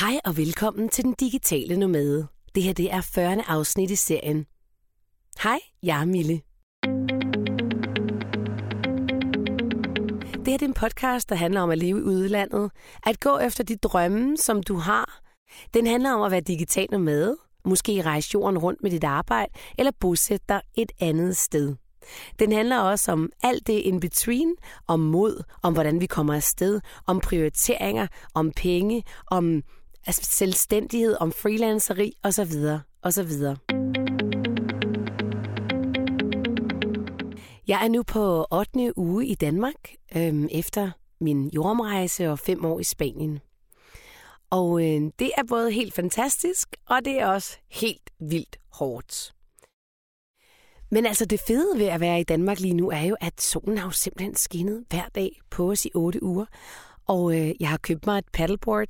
Hej og velkommen til Den Digitale Nomade. Det her det er 40. afsnit i serien. Hej, jeg er Mille. Det her det er en podcast, der handler om at leve i udlandet. At gå efter de drømme, som du har. Den handler om at være digital nomade. Måske rejse jorden rundt med dit arbejde, eller bosætte dig et andet sted. Den handler også om alt det in between, om mod, om hvordan vi kommer afsted, om prioriteringer, om penge, om altså selvstændighed, om freelanceri osv. osv. Jeg er nu på 8. uge i Danmark, øhm, efter min jordomrejse og fem år i Spanien. Og øh, det er både helt fantastisk, og det er også helt vildt hårdt. Men altså det fede ved at være i Danmark lige nu er jo, at solen har jo simpelthen skinnet hver dag på os i otte uger. Og øh, jeg har købt mig et paddleboard,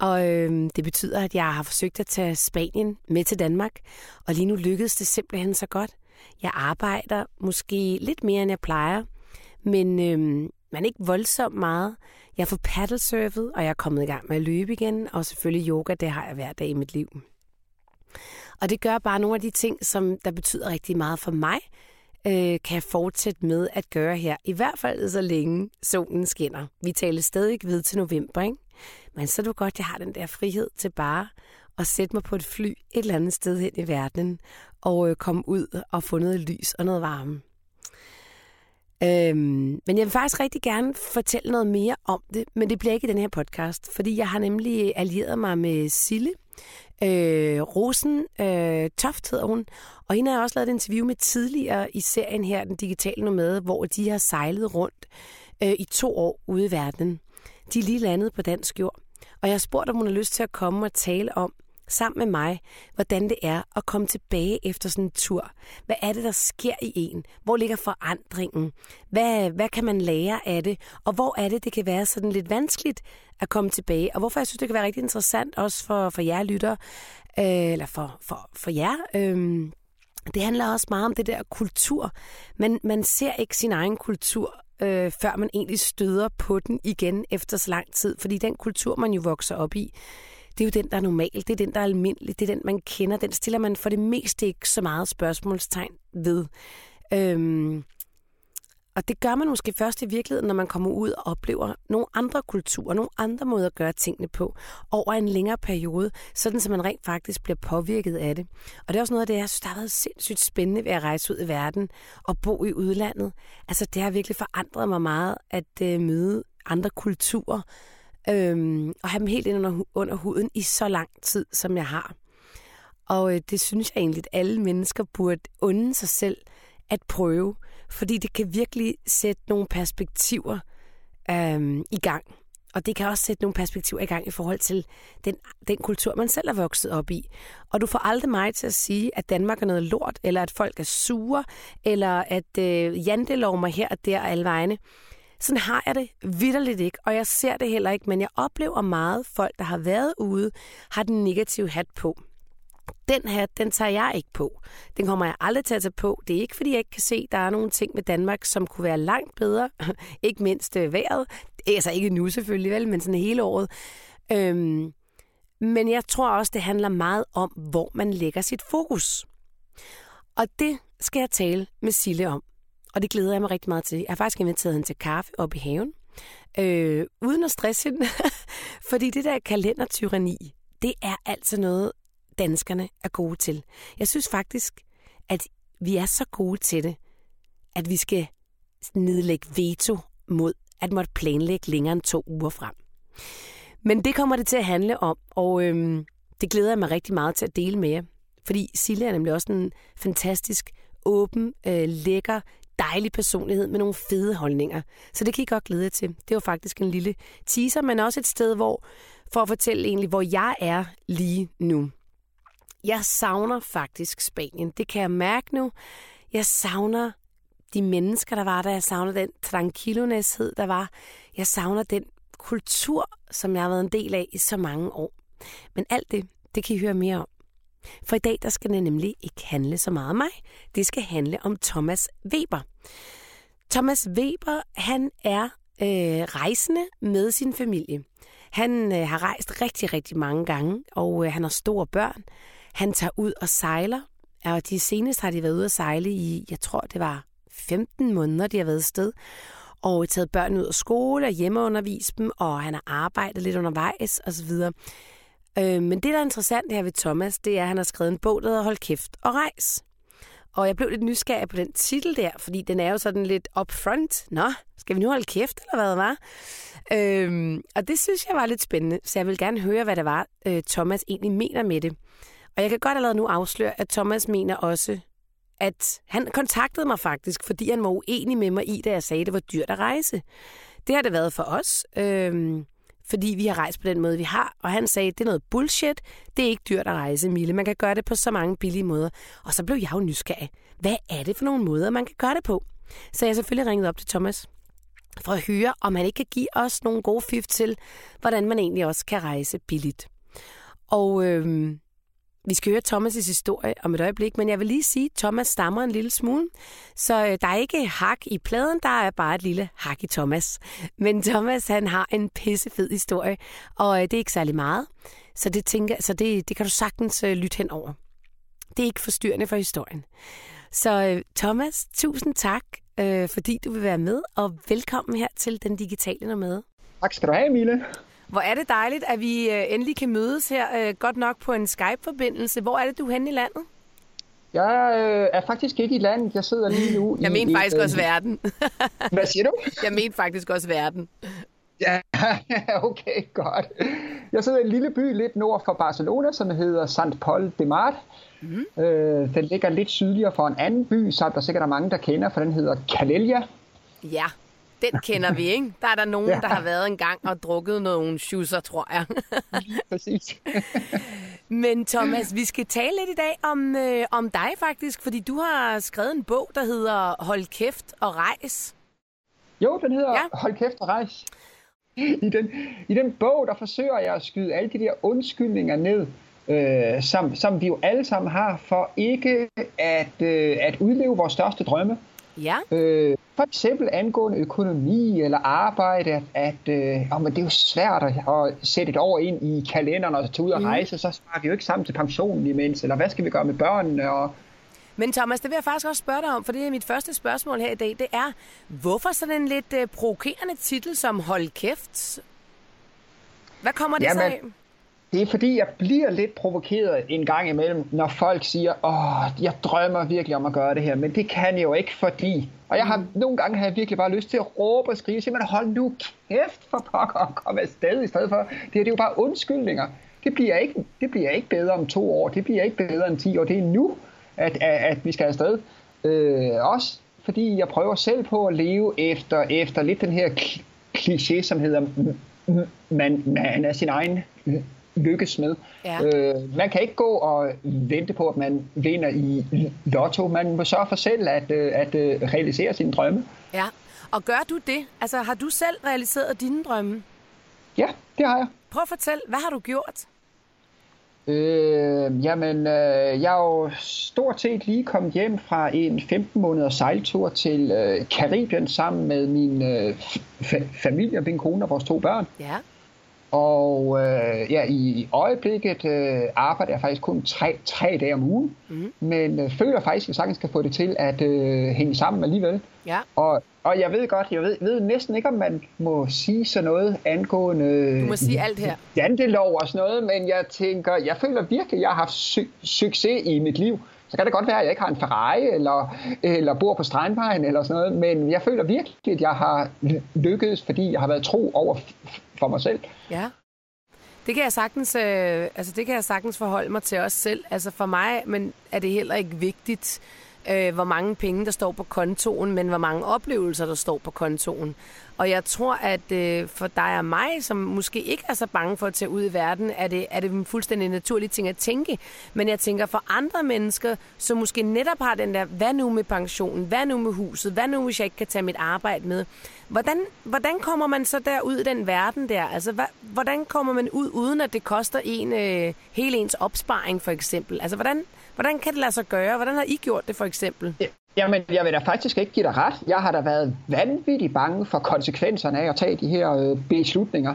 og øh, det betyder, at jeg har forsøgt at tage Spanien med til Danmark. Og lige nu lykkedes det simpelthen så godt. Jeg arbejder måske lidt mere, end jeg plejer, men øh, man ikke voldsomt meget. Jeg får paddlesurfet, og jeg er kommet i gang med at løbe igen, og selvfølgelig yoga, det har jeg hver dag i mit liv. Og det gør bare nogle af de ting, som der betyder rigtig meget for mig, øh, kan jeg fortsætte med at gøre her. I hvert fald så længe solen skinner. Vi taler stadig ved til november, ikke? Men så er det godt, at jeg har den der frihed til bare at sætte mig på et fly et eller andet sted hen i verden og øh, komme ud og få noget lys og noget varme. Øhm, men jeg vil faktisk rigtig gerne fortælle noget mere om det, men det bliver ikke i den her podcast, fordi jeg har nemlig allieret mig med Sille, øh, Rosen øh, Toft hedder hun, og hende har jeg også lavet et interview med tidligere i serien her, Den Digitale Nomade, hvor de har sejlet rundt øh, i to år ude i verden. De er lige landet på dansk jord, og jeg har spurgt, om hun har lyst til at komme og tale om, sammen med mig, hvordan det er at komme tilbage efter sådan en tur. Hvad er det, der sker i en? Hvor ligger forandringen? Hvad, hvad kan man lære af det? Og hvor er det, det kan være sådan lidt vanskeligt at komme tilbage? Og hvorfor jeg synes, det kan være rigtig interessant også for, for jer lytter, øh, eller for, for, for jer, øh, det handler også meget om det der kultur. Man, man ser ikke sin egen kultur øh, før man egentlig støder på den igen efter så lang tid. Fordi den kultur, man jo vokser op i, det er jo den, der er normal, det er den, der er almindelig, det er den, man kender. Den stiller man for det meste ikke så meget spørgsmålstegn ved. Øhm, og det gør man måske først i virkeligheden, når man kommer ud og oplever nogle andre kulturer, nogle andre måder at gøre tingene på over en længere periode, sådan så man rent faktisk bliver påvirket af det. Og det er også noget af det, jeg synes, der har været sindssygt spændende ved at rejse ud i verden og bo i udlandet. Altså det har virkelig forandret mig meget at øh, møde andre kulturer, øh, og have dem helt ind under, under huden i så lang tid, som jeg har. Og øh, det synes jeg egentlig, at alle mennesker burde unde sig selv at prøve, fordi det kan virkelig sætte nogle perspektiver øhm, i gang. Og det kan også sætte nogle perspektiver i gang i forhold til den, den kultur, man selv er vokset op i. Og du får aldrig mig til at sige, at Danmark er noget lort, eller at folk er sure, eller at øh, jantelov mig her og der alle vegne. Sådan har jeg det vidderligt ikke, og jeg ser det heller ikke, men jeg oplever meget folk, der har været ude, har den negative hat på. Den hat, den tager jeg ikke på. Den kommer jeg aldrig til at tage på. Det er ikke, fordi jeg ikke kan se, at der er nogle ting med Danmark, som kunne være langt bedre. ikke mindst øh, vejret. Altså ikke nu selvfølgelig, vel, men sådan hele året. Øhm, men jeg tror også, det handler meget om, hvor man lægger sit fokus. Og det skal jeg tale med Sille om. Og det glæder jeg mig rigtig meget til. Jeg har faktisk inviteret hende til kaffe op i haven. Øh, uden at stresse hende. Fordi det der kalendertyrani, det er altså noget, danskerne er gode til. Jeg synes faktisk, at vi er så gode til det, at vi skal nedlægge veto mod at måtte planlægge længere end to uger frem. Men det kommer det til at handle om, og øhm, det glæder jeg mig rigtig meget til at dele med jer. Fordi Silje er nemlig også en fantastisk, åben, øh, lækker, dejlig personlighed med nogle fede holdninger. Så det kan I godt glæde jer til. Det var faktisk en lille teaser, men også et sted, hvor for at fortælle egentlig, hvor jeg er lige nu. Jeg savner faktisk Spanien. Det kan jeg mærke nu. Jeg savner de mennesker, der var der. Jeg savner den tranquilloneshed, der var. Jeg savner den kultur, som jeg har været en del af i så mange år. Men alt det, det kan I høre mere om. For i dag der skal det nemlig ikke handle så meget om mig. Det skal handle om Thomas Weber. Thomas Weber, han er øh, rejsende med sin familie. Han øh, har rejst rigtig, rigtig mange gange, og øh, han har store børn. Han tager ud og sejler, og de seneste har de været ude at sejle i, jeg tror det var 15 måneder, de har været sted og taget børn ud af skole og hjemmeundervist dem, og han har arbejdet lidt undervejs osv. Øh, men det, der er interessant her ved Thomas, det er, at han har skrevet en bog, der hedder Hold kæft og rejs. Og jeg blev lidt nysgerrig på den titel der, fordi den er jo sådan lidt upfront. Nå, skal vi nu holde kæft, eller hvad var? Øhm, og det synes jeg var lidt spændende, så jeg vil gerne høre, hvad det var, øh, Thomas egentlig mener med det. Og jeg kan godt allerede nu afsløre, at Thomas mener også, at han kontaktede mig faktisk, fordi han var uenig med mig i, da jeg sagde, at det var dyrt at rejse. Det har det været for os, øhm, fordi vi har rejst på den måde, vi har. Og han sagde, at det er noget bullshit. Det er ikke dyrt at rejse, Mille. Man kan gøre det på så mange billige måder. Og så blev jeg jo nysgerrig. Hvad er det for nogle måder, man kan gøre det på? Så jeg selvfølgelig ringede op til Thomas for at høre, om han ikke kan give os nogle gode fif til, hvordan man egentlig også kan rejse billigt. Og øhm, vi skal høre Thomas' historie om et øjeblik, men jeg vil lige sige, at Thomas stammer en lille smule. Så øh, der er ikke hak i pladen, der er bare et lille hak i Thomas. Men Thomas, han har en pissefed historie, og øh, det er ikke særlig meget. Så det, tænker, så det, det kan du sagtens øh, lytte hen over. Det er ikke forstyrrende for historien. Så Thomas, tusind tak, fordi du vil være med, og velkommen her til Den Digitale Nomade. Tak skal du have, Mille. Hvor er det dejligt, at vi øh, endelig kan mødes her, øh, godt nok på en Skype-forbindelse. Hvor er det, du er henne i landet? Jeg øh, er faktisk ikke i landet. Jeg sidder lige nu Jeg mener faktisk også verden. Hvad siger du? Jeg mener faktisk også verden. Ja, okay, godt. Jeg sidder i en lille by lidt nord for Barcelona, som hedder Sant Pol de Mar. Mm. Øh, den ligger lidt sydligere for en anden by, som der sikkert er mange, der kender, for den hedder Calella. Ja, den kender vi, ikke? Der er der nogen, ja. der har været en gang og drukket nogle schusser, tror jeg. Præcis. Men Thomas, vi skal tale lidt i dag om, øh, om dig faktisk, fordi du har skrevet en bog, der hedder Hold kæft og rejs. Jo, den hedder ja. Hold kæft og rejs. I den, I den bog, der forsøger jeg at skyde alle de der undskyldninger ned, øh, som, som vi jo alle sammen har, for ikke at, øh, at udleve vores største drømme. Ja. Øh, for eksempel angående økonomi eller arbejde, at, øh, oh, men det er jo svært at, at sætte et år ind i kalenderen og tage ud og mm. rejse, så sparer vi jo ikke sammen til pensionen imens, eller hvad skal vi gøre med børnene? Og... Men Thomas, det vil jeg faktisk også spørge dig om, for det er mit første spørgsmål her i dag, det er, hvorfor sådan en lidt øh, provokerende titel som Hold kæft? Hvad kommer det Jamen, så af? Det er fordi, jeg bliver lidt provokeret en gang imellem, når folk siger, åh, jeg drømmer virkelig om at gøre det her, men det kan jeg jo ikke, fordi... Og jeg har mm. nogle gange har jeg virkelig bare lyst til at råbe og skrive, simpelthen hold nu kæft for pokker og kom afsted i stedet for. Det her det er jo bare undskyldninger. Det bliver, ikke, det bliver ikke bedre om to år, det bliver ikke bedre end ti år. Det er nu, at, at, at vi skal afsted. Øh, også fordi jeg prøver selv på at leve efter, efter lidt den her kliché, som hedder, man, man er sin egen lykkes med. Ja. Øh, man kan ikke gå og vente på, at man vinder i lotto. Man må sørge for selv at, øh, at, at øh, realisere sine drømme. Ja, og gør du det? Altså, har du selv realiseret dine drømme? Ja, det har jeg. Prøv at fortælle, hvad har du gjort? Øh, jamen, øh, jeg er jo stort set lige kommet hjem fra en 15 måneders sejltur til øh, Karibien sammen med min øh, familie, min kone og vores to børn. Ja. Og øh, ja, i øjeblikket øh, arbejder jeg faktisk kun tre, tre dage om ugen, mm. men øh, føler faktisk, at jeg sagtens skal få det til at øh, hænge sammen alligevel. Ja. Og, og jeg ved godt, jeg ved, ved næsten ikke, om man må sige sådan noget angående... Du må sige alt her. Jantelov og sådan noget, men jeg tænker, jeg føler virkelig, at jeg har haft sy- succes i mit liv. Så kan det godt være, at jeg ikke har en Ferrari, eller, eller bor på Strandvejen, eller sådan noget, men jeg føler virkelig, at jeg har lykkedes, fordi jeg har været tro over for mig selv. Ja. Det kan jeg sagtens, øh, altså det kan jeg sagtens forholde mig til os selv. Altså for mig men er det heller ikke vigtigt, øh, hvor mange penge, der står på kontoen, men hvor mange oplevelser, der står på kontoen. Og jeg tror, at øh, for dig og mig, som måske ikke er så bange for at tage ud i verden, er det, er det en fuldstændig naturlig ting at tænke. Men jeg tænker for andre mennesker, som måske netop har den der, hvad nu med pensionen, hvad nu med huset, hvad nu hvis jeg ikke kan tage mit arbejde med. Hvordan, hvordan kommer man så der ud i den verden der? Altså, hva, hvordan kommer man ud, uden at det koster en øh, hele ens opsparing for eksempel? Altså, hvordan, Hvordan kan det lade sig gøre? Hvordan har I gjort det for eksempel? Jamen, jeg vil da faktisk ikke give dig ret. Jeg har da været vanvittigt bange for konsekvenserne af at tage de her øh, beslutninger.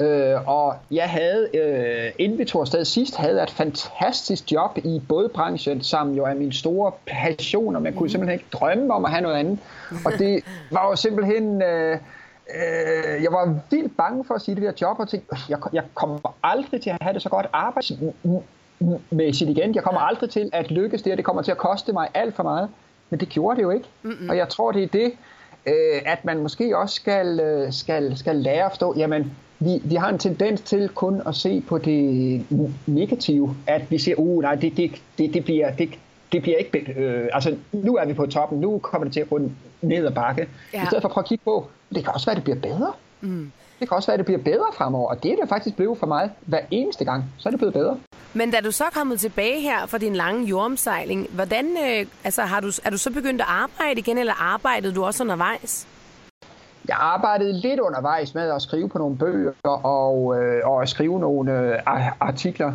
Øh, og jeg havde, øh, inden vi tog afsted sidst, havde et fantastisk job i bådbranchen, som jo er min store passion, og man kunne simpelthen ikke drømme om at have noget andet. Og det var jo simpelthen... Øh, øh, jeg var vildt bange for at sige det der job, og tænkte, jeg, jeg kommer aldrig til at have det så godt arbejdsmæssigt igen. Jeg kommer aldrig til at lykkes det, og det kommer til at koste mig alt for meget. Men det gjorde det jo ikke. Mm-hmm. Og jeg tror, det er det, øh, at man måske også skal, øh, skal, skal lære at forstå, jamen, vi, vi har en tendens til kun at se på det negative, at vi siger, uh, nej, det, det, det, det bliver, det, det bliver ikke, øh, altså nu er vi på toppen, nu kommer det til at gå ned ad bakke. Ja. I stedet for at prøve at kigge på, det kan også være, at det bliver bedre. Mm. Det kan også være, at det bliver bedre fremover, og det er det faktisk blevet for mig hver eneste gang, så er det blevet bedre. Men da du så er kommet tilbage her fra din lange jordomsejling, hvordan, øh, altså, har du, er du så begyndt at arbejde igen, eller arbejdede du også undervejs? Jeg arbejdede lidt undervejs med at skrive på nogle bøger og, øh, og at skrive nogle øh, artikler.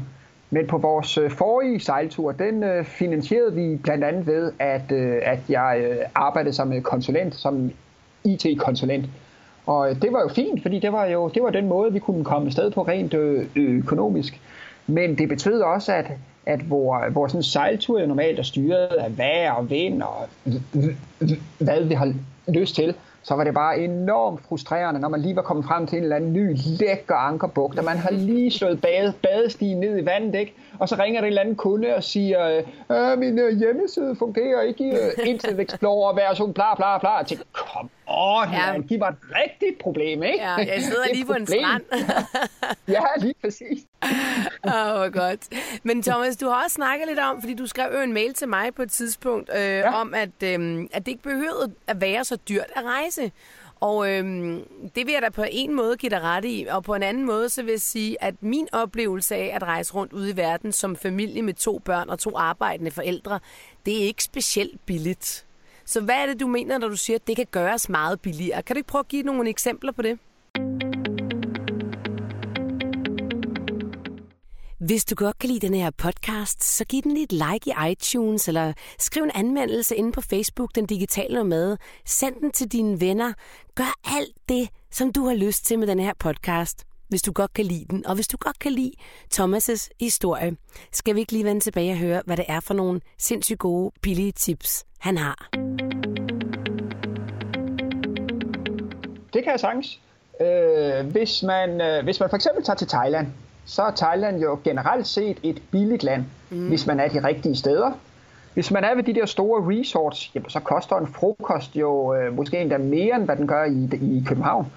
Men på vores øh, forrige sejltur, den øh, finansierede vi blandt andet ved, at, øh, at jeg øh, arbejdede som øh, konsulent, som IT-konsulent. Og øh, det var jo fint, fordi det var jo det var den måde, vi kunne komme afsted på rent øh, økonomisk. Men det betød også, at, at hvor, hvor sådan en sejltur normalt er styret af vejr og vind og hvad vi har lyst til, så var det bare enormt frustrerende, når man lige var kommet frem til en eller anden ny lækker ankerbugt, og man har lige slået bade, badestigen ned i vandet, ikke? Og så ringer der en eller anden kunde og siger, øh, min øh, hjemmeside fungerer ikke i uh, Internet Explorer version bla bla bla. Jeg tænkte, kom on, ja. man, giv mig et rigtigt problem, ikke? Ja, jeg sidder lige på en strand. ja, lige præcis. Åh, oh, godt. Men Thomas, du har også snakket lidt om, fordi du skrev jo en mail til mig på et tidspunkt, øh, ja. om at, øh, at det ikke behøvede at være så dyrt at rejse. Og øhm, det vil jeg da på en måde give dig ret i, og på en anden måde så vil jeg sige, at min oplevelse af at rejse rundt ude i verden som familie med to børn og to arbejdende forældre, det er ikke specielt billigt. Så hvad er det, du mener, når du siger, at det kan gøres meget billigere? Kan du ikke prøve at give nogle eksempler på det? Hvis du godt kan lide den her podcast, så giv den lige et like i iTunes, eller skriv en anmeldelse inde på Facebook, Den Digitale Nomade. Send den til dine venner. Gør alt det, som du har lyst til med den her podcast, hvis du godt kan lide den. Og hvis du godt kan lide Thomas' historie, skal vi ikke lige vende tilbage og høre, hvad det er for nogle sindssygt gode, billige tips, han har. Det kan jeg sagtens. Øh, hvis, man, øh, hvis man for eksempel tager til Thailand, så er Thailand jo generelt set et billigt land, mm. hvis man er de rigtige steder. Hvis man er ved de der store resorts, jamen, så koster en frokost jo øh, måske endda mere, end hvad den gør i, i København.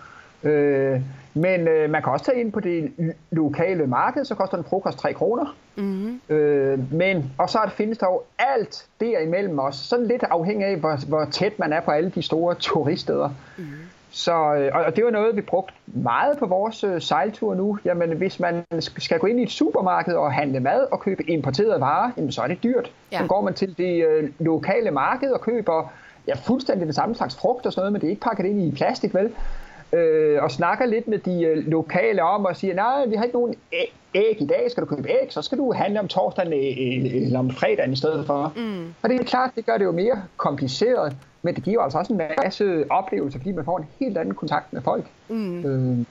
Øh, men øh, man kan også tage ind på det lokale marked, så koster en frokost 3 kroner. Mm. Øh, men, og så findes der jo alt derimellem os, sådan lidt afhængig af, hvor, hvor tæt man er på alle de store turiststeder. Mm. Så, øh, og det var noget, vi brugte meget på vores øh, sejltur nu. Jamen, hvis man skal gå ind i et supermarked og handle mad og købe importerede varer, jamen, så er det dyrt. Ja. Så går man til det øh, lokale marked og køber ja, fuldstændig den samme slags frugt og sådan noget, men det er ikke pakket ind i plastik, vel? Øh, og snakker lidt med de øh, lokale om og siger, nej, vi har ikke nogen æg i dag, skal du købe æg, så skal du handle om torsdagen eller om fredagen i stedet for. Mm. Og det er klart, det gør det jo mere kompliceret. Men det giver altså også en masse oplevelser, fordi man får en helt anden kontakt med folk. Mm. Øh.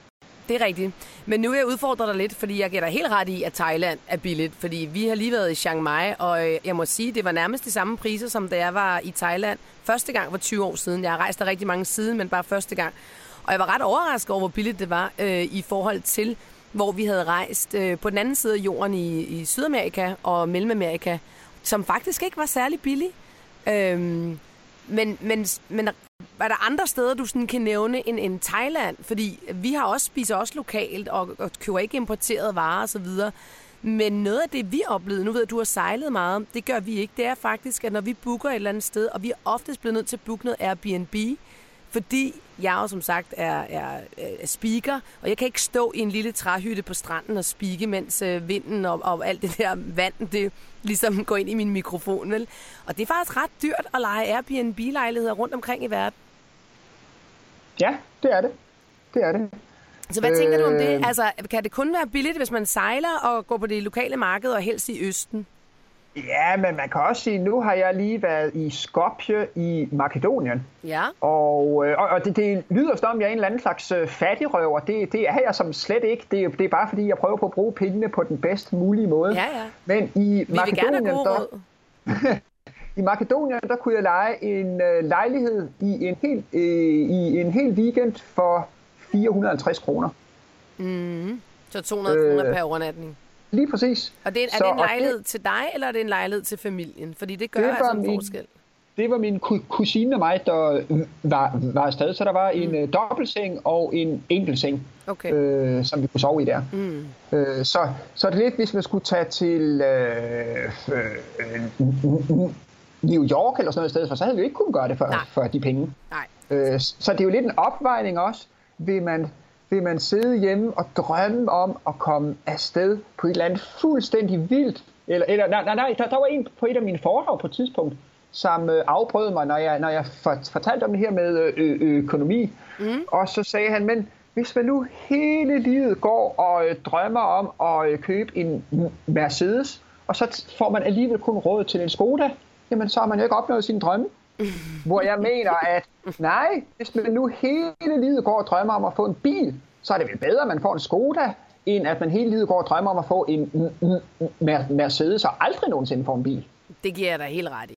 Det er rigtigt. Men nu vil jeg udfordre dig lidt, fordi jeg giver dig helt ret i, at Thailand er billigt. Fordi vi har lige været i Chiang Mai, og øh, jeg må sige, det var nærmest de samme priser, som da jeg var i Thailand. Første gang var 20 år siden. Jeg har rejst der rigtig mange siden, men bare første gang. Og jeg var ret overrasket over, hvor billigt det var øh, i forhold til, hvor vi havde rejst øh, på den anden side af jorden i, i Sydamerika og Mellemamerika, som faktisk ikke var særlig billig. Øh, men, men, men er der andre steder, du sådan kan nævne end, end Thailand? Fordi vi har også spiser også lokalt og, og køber ikke importerede varer osv. Men noget af det, vi oplevede, nu ved jeg, at du har sejlet meget, det gør vi ikke. Det er faktisk, at når vi booker et eller andet sted, og vi er oftest blevet nødt til at booke noget Airbnb, fordi jeg jo som sagt er, er, er speaker, og jeg kan ikke stå i en lille træhytte på stranden og spike, mens øh, vinden og, og alt det der vand, det ligesom går ind i min mikrofon. Vel? Og det er faktisk ret dyrt at lege Airbnb-lejligheder rundt omkring i verden. Ja, det er det. Det er det. Så hvad øh... tænker du om det? Øh. Altså, kan det kun være billigt, hvis man sejler og går på det lokale marked og helst i Østen? Ja, men man kan også sige, nu har jeg lige været i Skopje i Makedonien. Ja. Og, øh, og, og det, det lyder som om, jeg er en eller anden slags øh, fattigrøver. Det, det er jeg som slet ikke. Det, er- det er bare fordi, jeg prøver på at bruge pengene på den bedst mulige måde. Ja, ja. Men i Vi Makedonien, der, i Makedonien, der kunne jeg lege en øh, lejlighed i en hel, øh, i en hel weekend for 450 kroner. Så 200 Øh, kroner per overnatning. Lige præcis. Og det er, er Så- det en lejlighed til dig, eller er det en lejlighed til familien? Fordi det gør Det altså en min- forskel. Det var min ku- kusine og mig, der øh, var, var afsted. Så der var en øh, dobbeltseng og en enkeltseng, Okay. øh, som vi kunne sove i der. Mm. Øh, så, så er det lidt, hvis man skulle tage til øh, øh, New York eller sådan noget i stedet for, så havde vi ikke kunnet gøre det for, Nej. for de penge. Nej. Øh, så det er jo lidt en opvejning også. Vil man, vil man sidde hjemme og drømme om at komme afsted på et eller andet fuldstændig vildt? Eller, eller nej, nej, nej der, der var en på et af mine foredrag på et tidspunkt, som øh, afbrød mig, når jeg, når jeg for, fortalte om det her med øh, ø- økonomi. Mm. Og så sagde han, men hvis man nu hele livet går og øh, drømmer om at øh, købe en Mercedes, og så får man alligevel kun råd til en Skoda, jamen så har man jo ikke opnået sin drømme. Hvor jeg mener, at nej, hvis man nu hele livet går og drømmer om at få en bil, så er det vel bedre, at man får en Skoda, end at man hele livet går og drømmer om at få en Mercedes og aldrig nogensinde får en bil. Det giver jeg dig helt ret i.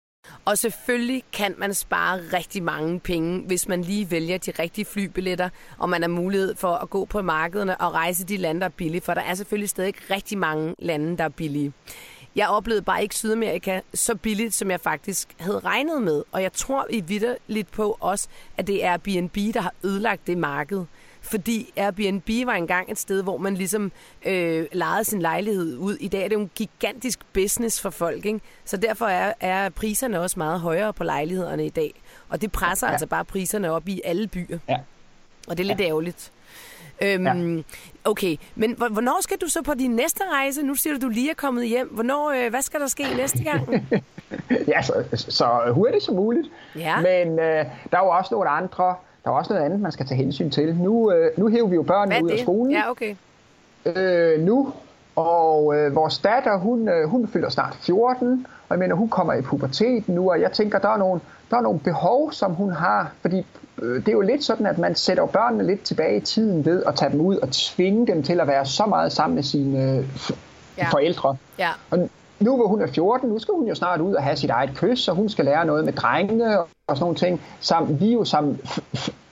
Og selvfølgelig kan man spare rigtig mange penge, hvis man lige vælger de rigtige flybilletter, og man har mulighed for at gå på markederne og rejse de lande, der er billige, for der er selvfølgelig stadig rigtig mange lande, der er billige. Jeg oplevede bare ikke Sydamerika så billigt, som jeg faktisk havde regnet med, og jeg tror i vidder lidt på også, at det er Airbnb, der har ødelagt det marked. Fordi Airbnb var engang et sted, hvor man ligesom øh, lejede sin lejlighed ud. I dag er det jo en gigantisk business for folk, ikke? Så derfor er, er priserne også meget højere på lejlighederne i dag. Og det presser ja. altså bare priserne op i alle byer. Ja. Og det er lidt ja. ærgerligt. Øhm, ja. Okay, men hvor- hvornår skal du så på din næste rejse? Nu siger du, du lige er kommet hjem. Hvornår, øh, hvad skal der ske næste gang? Ja, så, så hurtigt som muligt. Ja. Men øh, der er jo også nogle andre, der er også noget andet, man skal tage hensyn til. Nu, øh, nu hæver vi jo børnene ud af skolen. Ja, okay. øh, nu, og øh, vores datter, hun, øh, hun fylder snart 14, og jeg mener, hun kommer i puberteten nu, og jeg tænker, der er nogle, der er nogle behov, som hun har, fordi øh, det er jo lidt sådan, at man sætter børnene lidt tilbage i tiden ved at tage dem ud og tvinge dem til at være så meget sammen med sine øh, Ja. forældre. Ja. Og nu hvor hun er 14, nu skal hun jo snart ud og have sit eget kys, og hun skal lære noget med drengene og sådan nogle ting, som vi jo som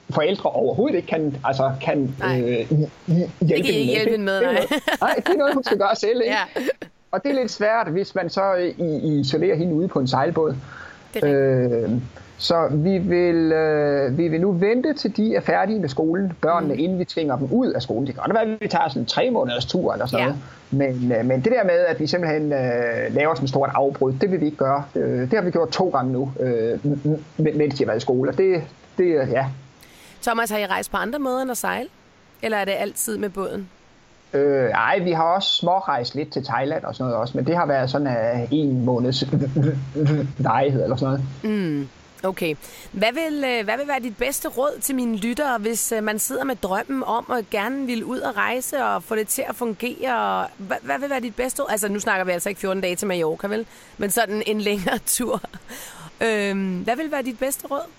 forældre overhovedet ikke kan, altså kan Nej. øh, hjælpe med. ikke hjælpe hende med, det, er nej. noget, nej, det er noget, hun skal gøre selv. Ikke? Ja. Og det er lidt svært, hvis man så øh, i- isolerer hende ude på en sejlbåd. Det er. Øh, så vi vil, øh, vi vil nu vente til de er færdige med skolen, børnene, mm. inden vi tvinger dem ud af skolen. Det kan godt være, at vi tager sådan en tre måneders tur eller sådan Ja. noget. Men, øh, men det der med, at vi simpelthen øh, laver sådan et stort afbrud, det vil vi ikke gøre. Øh, det har vi gjort to gange nu, øh, mens de har været i skole. Og det, det ja. Thomas, har I rejst på andre måder end at sejle? Eller er det altid med båden? Øh, ej, vi har også smårejst lidt til Thailand og sådan noget også, men det har været sådan uh, en måneds varighed eller sådan noget. Mm, okay. Hvad vil, øh, hvad vil være dit bedste råd til mine lyttere, hvis øh, man sidder med drømmen om at gerne vil ud og rejse og få det til at fungere? Hvad, hvad vil være dit bedste råd? Altså, nu snakker vi altså ikke 14 dage til Mallorca, vel? Men sådan en længere tur. Øhm, hvad vil være dit bedste råd?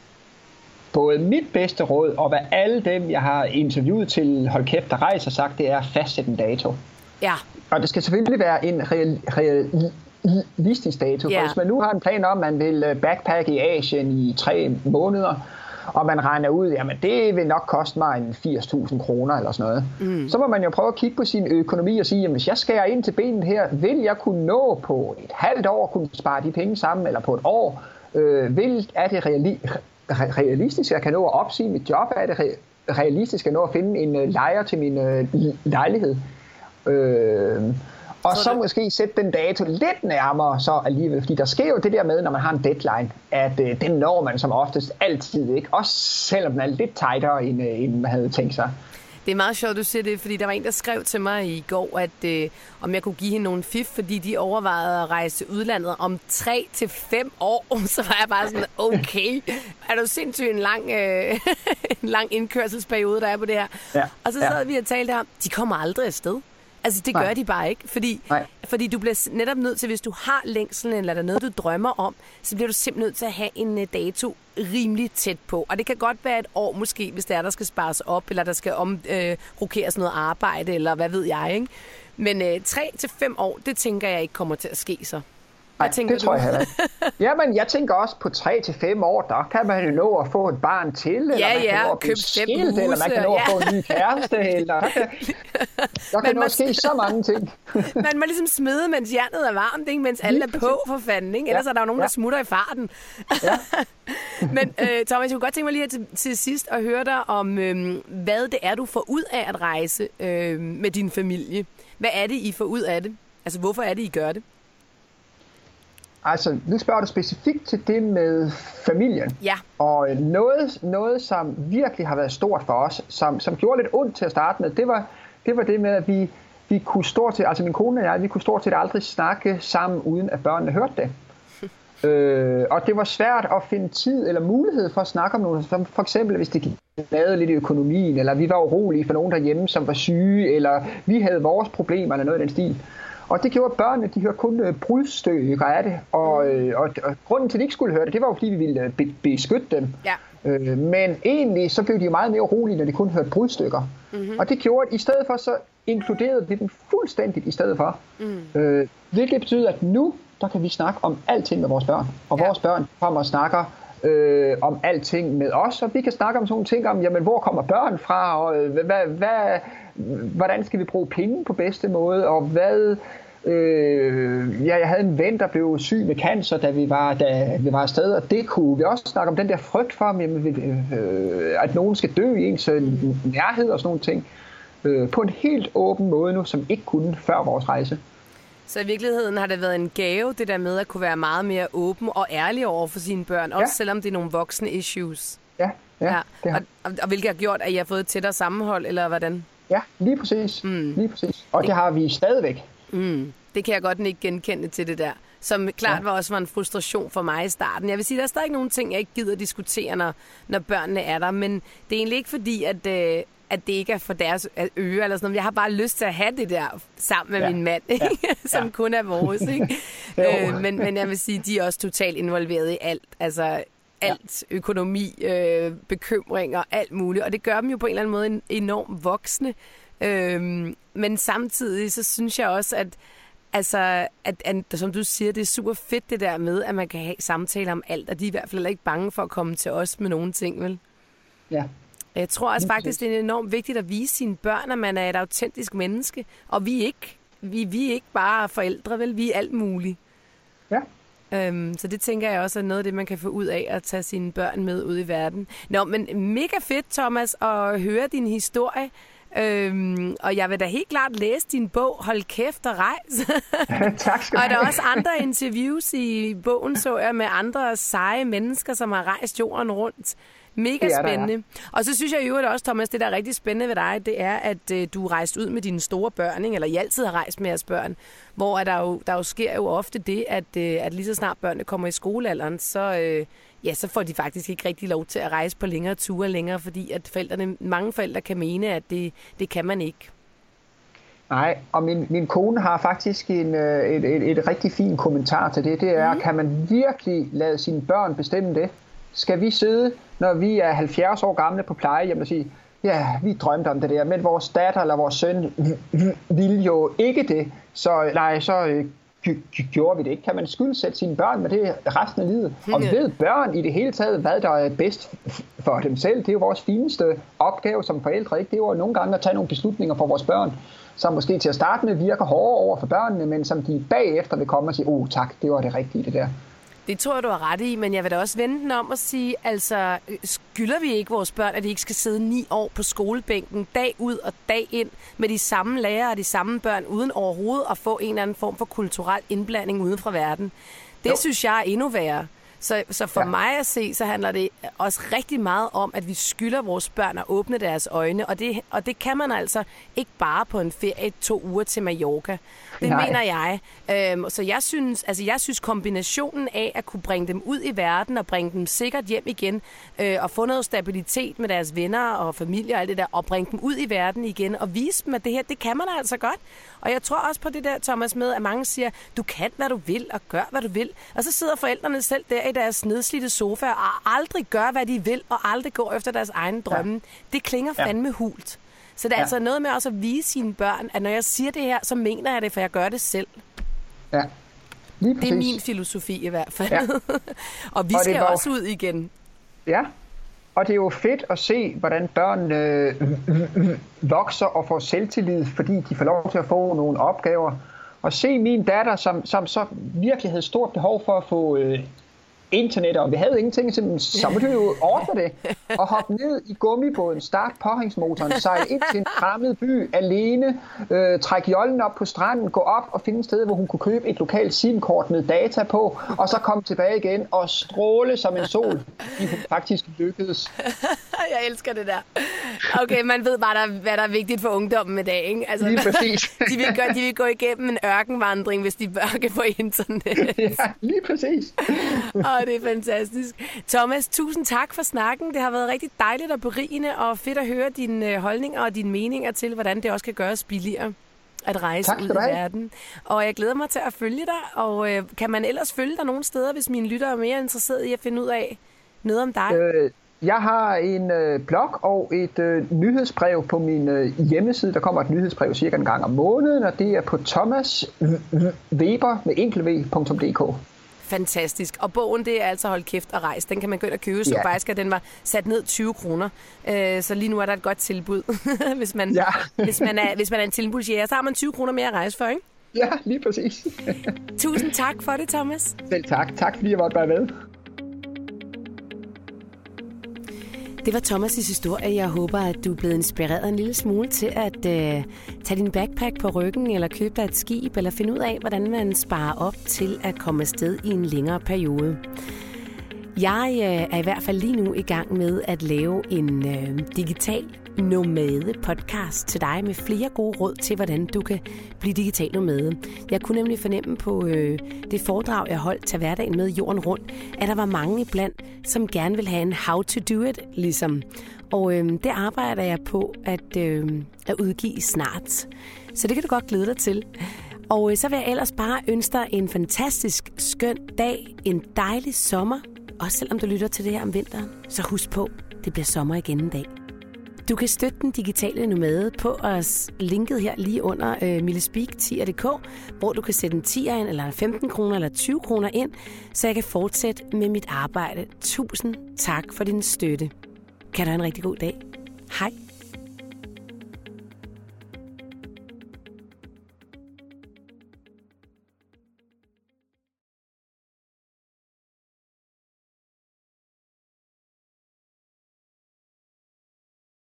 Både mit bedste råd og hvad alle dem, jeg har interviewet til Hold Kæft, der rejser, sagt, det er at fastsætte en dato. Ja, Og det skal selvfølgelig være en real, realistisk dato. Ja. For hvis man nu har en plan om, at man vil øh, backpack i Asien i tre måneder, og man regner ud, jamen det vil nok koste mig en 80.000 kroner eller sådan noget. Mm. Så må man jo prøve at kigge på sin økonomi og sige, jamen hvis jeg skærer ind til benet her, vil jeg kunne nå på et halvt år kunne spare de penge sammen, eller på et år? Øh, vil, er det reali- re- realistisk, jeg kan nå at opsige mit job? Er det re- realistisk at nå at finde en øh, lejer til min øh, lejlighed? Øh, og Så så det- måske sætte den dato lidt nærmere så alligevel, fordi der sker jo det der med, når man har en deadline, at øh, den når man som oftest altid ikke, også selvom den er lidt tightere, end, øh, end man havde tænkt sig. Det er meget sjovt, du siger det, fordi der var en, der skrev til mig i går, at øh, om jeg kunne give hende nogle fif, fordi de overvejede at rejse til udlandet om 3 til 5 år. Så var jeg bare sådan, okay, er du sindssygt en lang, øh, en lang indkørselsperiode, der er på det her? Ja, Og så ja. sad vi og talte om, de kommer aldrig afsted. Altså, det Nej. gør de bare ikke, fordi, Nej. fordi du bliver netop nødt til, hvis du har længselen, eller der er noget, du drømmer om, så bliver du simpelthen nødt til at have en uh, dato rimelig tæt på. Og det kan godt være et år måske, hvis det er, der skal spares op, eller der skal omrokeres uh, noget arbejde, eller hvad ved jeg, ikke? Men uh, tre til fem år, det tænker jeg ikke kommer til at ske så. Nej, tænker det du? tror jeg heller. Jamen, jeg tænker også på 3-5 år, der kan man jo nå at få et barn til, eller ja, man ja, kan nå at blive skilt, huse, eller man kan nå ja. at få en ny kæreste, eller der kan, der kan nå at ske så mange ting. man må ligesom smide, mens jernet er varmt, ikke? mens alle er på for fanden, ikke? ellers ja. er der jo nogen, ja. der smutter i farten. Ja. Men øh, Thomas, jeg kunne godt tænke mig lige til, til sidst at høre dig om, øh, hvad det er, du får ud af at rejse øh, med din familie. Hvad er det, I får ud af det? Altså, hvorfor er det, I gør det? Altså, nu spørger du specifikt til det med familien. Ja. Og øh, noget, noget, som virkelig har været stort for os, som, som gjorde lidt ondt til at starte med, det var det, var det med, at vi, vi kunne stort set, altså min kone og jeg, vi kunne stort set aldrig snakke sammen, uden at børnene hørte det. øh, og det var svært at finde tid eller mulighed for at snakke om noget, som for eksempel hvis det lavede lidt i økonomien, eller vi var urolige for nogen derhjemme, som var syge, eller vi havde vores problemer, eller noget i den stil. Og det gjorde, børnene de hørte kun øh, brudstykker af det. Og, mm. øh, og, og grunden til, at de ikke skulle høre det, det var jo, fordi vi ville øh, be, beskytte dem. Ja. Øh, men egentlig så blev de meget mere rolige, når de kun hørte brudstykker. Mm-hmm. Og det gjorde, at i stedet for, så inkluderede vi dem fuldstændigt i stedet for. Mm. Øh, hvilket betyder, at nu, der kan vi snakke om alting med vores børn. Og ja. vores børn kommer og snakker øh, om alting med os, og vi kan snakke om sådan nogle ting om, jamen, hvor kommer børn fra, og hvad, hvad, hvordan skal vi bruge penge på bedste måde, og hvad... Øh, ja, jeg havde en ven, der blev syg med cancer, da vi var, da vi var afsted, og det kunne vi også snakke om den der frygt for, jamen, øh, at nogen skal dø i ens øh, nærhed og sådan nogle ting, øh, på en helt åben måde nu, som ikke kunne før vores rejse. Så i virkeligheden har det været en gave, det der med at kunne være meget mere åben og ærlig over for sine børn, også ja. selvom det er nogle voksne issues. Ja, ja. ja. Det har. Og, og, og hvilket har gjort, at I har fået et tættere sammenhold, eller hvordan? Ja, lige præcis. Mm. Lige præcis. Og det har vi stadigvæk. Mm. Det kan jeg godt ikke genkende til det der. Som klart ja. var også var en frustration for mig i starten. Jeg vil sige, der er stadig nogle ting, jeg ikke gider diskutere, når, når børnene er der. Men det er egentlig ikke fordi, at, øh, at det ikke er for deres øre eller sådan noget. Jeg har bare lyst til at have det der sammen med ja. min mand, ikke? Ja. som ja. kun er vores. Ikke? øh, men, men jeg vil sige, de er også totalt involveret i alt. Altså alt, ja. økonomi, øh, bekymringer, alt muligt. Og det gør dem jo på en eller anden måde enormt voksne. Øhm, men samtidig så synes jeg også, at Altså, at, at, som du siger, det er super fedt det der med, at man kan have samtaler om alt, og de er i hvert fald ikke bange for at komme til os med nogle ting, vel? Ja. Jeg tror også faktisk, det er enormt vigtigt at vise sine børn, at man er et autentisk menneske, og vi er ikke, vi, vi er ikke bare forældre, vel? Vi er alt muligt. Ja. Øhm, så det tænker jeg også er noget af det, man kan få ud af at tage sine børn med ud i verden. Nå, men mega fedt, Thomas, at høre din historie. Øhm, og jeg vil da helt klart læse din bog, Hold kæft og rejs. tak skal du Og der er også andre interviews i bogen, så jeg, med andre seje mennesker, som har rejst jorden rundt. Mega spændende. Der, ja. Og så synes jeg jo også, Thomas, det der er rigtig spændende ved dig, det er, at øh, du er rejst ud med dine store børn, ikke? eller I altid har rejst med jeres børn, hvor der jo, der jo sker jo ofte det, at, øh, at lige så snart børnene kommer i skolealderen, så, øh, ja, så får de faktisk ikke rigtig lov til at rejse på længere ture længere, fordi at forældrene, mange forældre kan mene, at det, det kan man ikke. Nej, og min, min kone har faktisk en, øh, et, et, et rigtig fin kommentar til det. Det er, mm. kan man virkelig lade sine børn bestemme det? Skal vi sidde, når vi er 70 år gamle på plejehjem og sige, ja, vi drømte om det der, men vores datter eller vores søn ville jo ikke det, så nej, så øh, gjorde vi det ikke. Kan man skyldsætte sine børn med det resten af livet? Og ved børn i det hele taget, hvad der er bedst for dem selv? Det er jo vores fineste opgave som forældre. Ikke? Det er jo nogle gange at tage nogle beslutninger for vores børn, som måske til at starte med virker hårdere over for børnene, men som de bagefter vil komme og sige, oh tak, det var det rigtige det der. Det tror jeg, du har ret i, men jeg vil da også vende den om og sige, altså, skylder vi ikke vores børn, at de ikke skal sidde ni år på skolebænken, dag ud og dag ind, med de samme lærere og de samme børn, uden overhovedet at få en eller anden form for kulturel indblanding uden fra verden? Det jo. synes jeg er endnu værre. Så, så for ja. mig at se, så handler det også rigtig meget om, at vi skylder vores børn at åbne deres øjne, og det, og det kan man altså ikke bare på en ferie to uger til Mallorca. Det Nej. mener jeg. Øhm, så jeg synes, altså jeg synes kombinationen af at kunne bringe dem ud i verden og bringe dem sikkert hjem igen, øh, og få noget stabilitet med deres venner og familie og alt det der, og bringe dem ud i verden igen og vise dem, at det her, det kan man altså godt. Og jeg tror også på det der, Thomas, med, at mange siger, du kan, hvad du vil, og gør, hvad du vil. Og så sidder forældrene selv der i deres nedslidte sofa og aldrig gør, hvad de vil, og aldrig går efter deres egen drømme. Ja. Det klinger fandme ja. hult. Så det er ja. altså noget med også at vise sine børn, at når jeg siger det her, så mener jeg det, for jeg gør det selv. Ja. Lige det er min filosofi i hvert fald. Ja. og vi og skal også ud igen. Ja, og det er jo fedt at se, hvordan børn øh, vokser og får selvtillid, fordi de får lov til at få nogle opgaver. Og se min datter, som, som så virkelig havde stort behov for at få øh, internet, og vi havde ingenting, så måtte vi jo ordne det, og hoppe ned i gummibåden, starte påhængsmotoren, sejle ind til en fremmed by alene, øh, trække jollen op på stranden, gå op og finde et sted, hvor hun kunne købe et lokalt SIM-kort med data på, og så komme tilbage igen og stråle som en sol, fordi hun faktisk lykkedes. Jeg elsker det der. Okay, man ved bare, der, hvad der er vigtigt for ungdommen i dag, ikke? Altså, Lige præcis. de, vil gå, de vil gå igennem en ørkenvandring, hvis de bør kan få internet. ja, lige præcis. Og det er fantastisk. Thomas, tusind tak for snakken. Det har været rigtig dejligt og berigende og fedt at høre dine øh, holdninger og dine meninger til, hvordan det også kan gøres billigere at rejse ud i verden. Og jeg glæder mig til at følge dig. Og øh, kan man ellers følge dig nogle steder, hvis mine lyttere er mere interesserede i at finde ud af noget om dig? Øh, jeg har en øh, blog og et øh, nyhedsbrev på min øh, hjemmeside. Der kommer et nyhedsbrev cirka en gang om måneden, og det er på thomasweber med enkelv.dk. Fantastisk. Og bogen, det er altså Hold kæft og rejse. Den kan man gå ind og købe, så ja. faktisk at den var sat ned 20 kroner. Øh, så lige nu er der et godt tilbud. hvis, man, ja. hvis, man er, hvis man er en tilbudsjæger, så har man 20 kroner mere at rejse for, ikke? Ja, lige præcis. Tusind tak for det, Thomas. Selv tak. Tak fordi jeg måtte være med. Det var Thomas' historie. Jeg håber, at du er blevet inspireret en lille smule til at øh, tage din backpack på ryggen, eller købe dig et skib, eller finde ud af, hvordan man sparer op til at komme afsted i en længere periode. Jeg øh, er i hvert fald lige nu i gang med at lave en øh, digital nomade podcast til dig med flere gode råd til, hvordan du kan blive digital nomade. Jeg kunne nemlig fornemme på øh, det foredrag, jeg holdt til hverdagen med jorden rundt, at der var mange iblandt, som gerne vil have en how to do it, ligesom. Og øh, det arbejder jeg på at, øh, at udgive snart. Så det kan du godt glæde dig til. Og øh, så vil jeg ellers bare ønske dig en fantastisk skøn dag, en dejlig sommer, også selvom du lytter til det her om vinteren. Så husk på, det bliver sommer igen en dag. Du kan støtte den digitale nomade på os linket her lige under øh, millespeak10.dk, hvor du kan sætte en 10'er ind, eller 15 kroner, eller 20 kroner ind, så jeg kan fortsætte med mit arbejde. Tusind tak for din støtte. Kan du have en rigtig god dag. Hej.